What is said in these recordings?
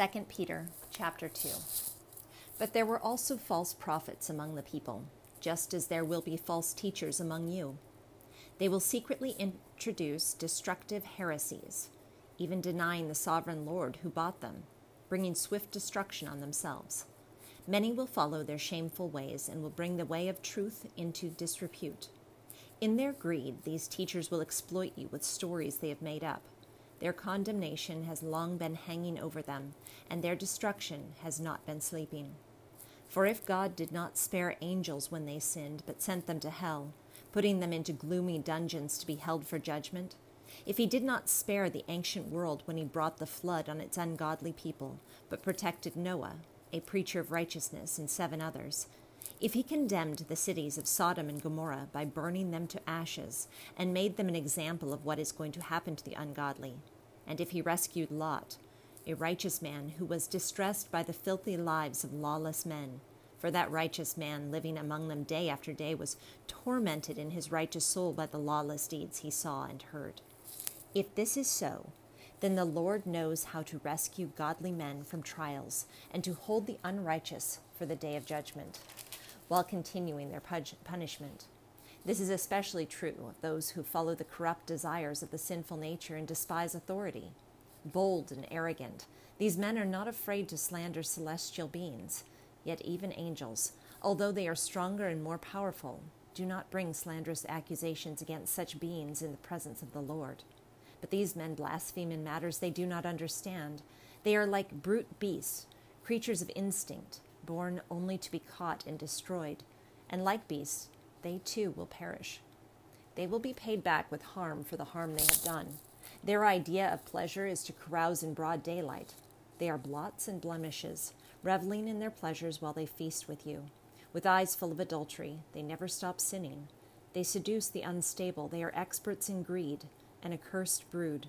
2 Peter chapter 2. But there were also false prophets among the people, just as there will be false teachers among you. They will secretly introduce destructive heresies, even denying the sovereign Lord who bought them, bringing swift destruction on themselves. Many will follow their shameful ways and will bring the way of truth into disrepute. In their greed, these teachers will exploit you with stories they have made up their condemnation has long been hanging over them, and their destruction has not been sleeping. For if God did not spare angels when they sinned, but sent them to hell, putting them into gloomy dungeons to be held for judgment, if he did not spare the ancient world when he brought the flood on its ungodly people, but protected Noah, a preacher of righteousness, and seven others, if he condemned the cities of Sodom and Gomorrah by burning them to ashes, and made them an example of what is going to happen to the ungodly, and if he rescued Lot, a righteous man who was distressed by the filthy lives of lawless men, for that righteous man living among them day after day was tormented in his righteous soul by the lawless deeds he saw and heard. If this is so, then the Lord knows how to rescue godly men from trials and to hold the unrighteous for the day of judgment, while continuing their punishment. This is especially true of those who follow the corrupt desires of the sinful nature and despise authority. Bold and arrogant, these men are not afraid to slander celestial beings. Yet even angels, although they are stronger and more powerful, do not bring slanderous accusations against such beings in the presence of the Lord. But these men blaspheme in matters they do not understand. They are like brute beasts, creatures of instinct, born only to be caught and destroyed, and like beasts, they too will perish. They will be paid back with harm for the harm they have done. Their idea of pleasure is to carouse in broad daylight. They are blots and blemishes, reveling in their pleasures while they feast with you. With eyes full of adultery, they never stop sinning. They seduce the unstable. They are experts in greed, an accursed brood.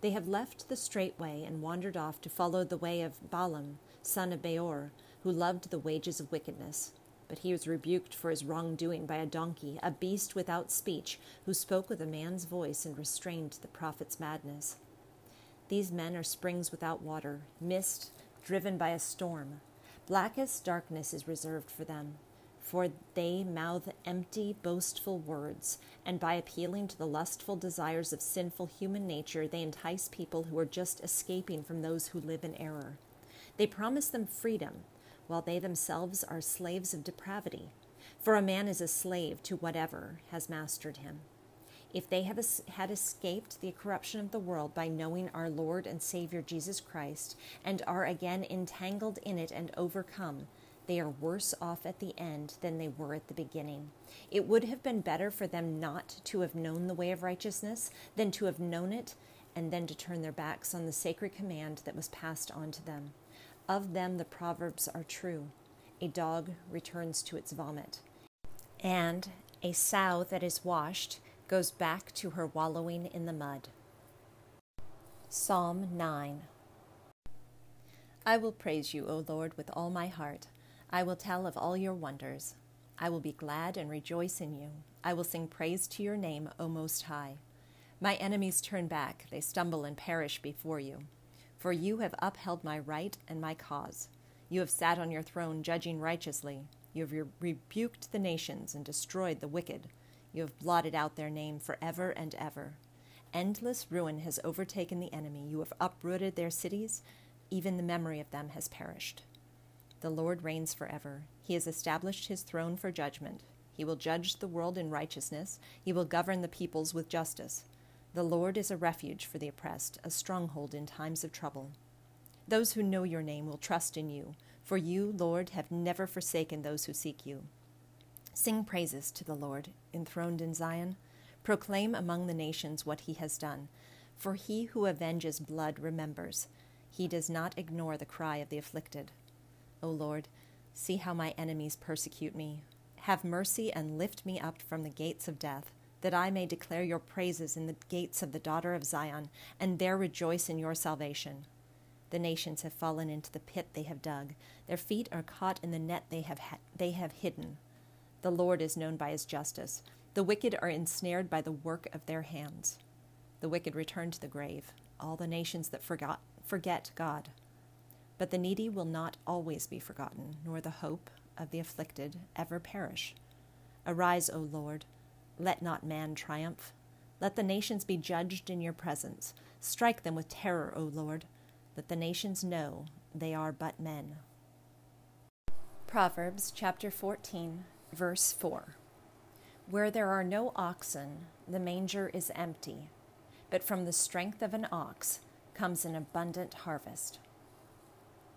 They have left the straight way and wandered off to follow the way of Balaam, son of Beor, who loved the wages of wickedness. But he was rebuked for his wrongdoing by a donkey, a beast without speech, who spoke with a man's voice and restrained the prophet's madness. These men are springs without water, mist driven by a storm. Blackest darkness is reserved for them, for they mouth empty, boastful words, and by appealing to the lustful desires of sinful human nature, they entice people who are just escaping from those who live in error. They promise them freedom while they themselves are slaves of depravity. For a man is a slave to whatever has mastered him. If they had escaped the corruption of the world by knowing our Lord and Savior Jesus Christ, and are again entangled in it and overcome, they are worse off at the end than they were at the beginning. It would have been better for them not to have known the way of righteousness than to have known it and then to turn their backs on the sacred command that was passed on to them. Of them the proverbs are true. A dog returns to its vomit, and a sow that is washed goes back to her wallowing in the mud. Psalm 9 I will praise you, O Lord, with all my heart. I will tell of all your wonders. I will be glad and rejoice in you. I will sing praise to your name, O Most High. My enemies turn back, they stumble and perish before you. For you have upheld my right and my cause. You have sat on your throne judging righteously. You have re- rebuked the nations and destroyed the wicked. You have blotted out their name forever and ever. Endless ruin has overtaken the enemy. You have uprooted their cities. Even the memory of them has perished. The Lord reigns forever. He has established his throne for judgment. He will judge the world in righteousness. He will govern the peoples with justice. The Lord is a refuge for the oppressed, a stronghold in times of trouble. Those who know your name will trust in you, for you, Lord, have never forsaken those who seek you. Sing praises to the Lord, enthroned in Zion. Proclaim among the nations what he has done. For he who avenges blood remembers. He does not ignore the cry of the afflicted. O Lord, see how my enemies persecute me. Have mercy and lift me up from the gates of death that I may declare your praises in the gates of the daughter of Zion, and there rejoice in your salvation. The nations have fallen into the pit they have dug. Their feet are caught in the net they have, ha- they have hidden. The Lord is known by his justice. The wicked are ensnared by the work of their hands. The wicked return to the grave, all the nations that forgot, forget God. But the needy will not always be forgotten, nor the hope of the afflicted ever perish. Arise, O Lord, let not man triumph. Let the nations be judged in your presence. Strike them with terror, O Lord. Let the nations know they are but men. Proverbs chapter 14, verse 4. Where there are no oxen, the manger is empty, but from the strength of an ox comes an abundant harvest.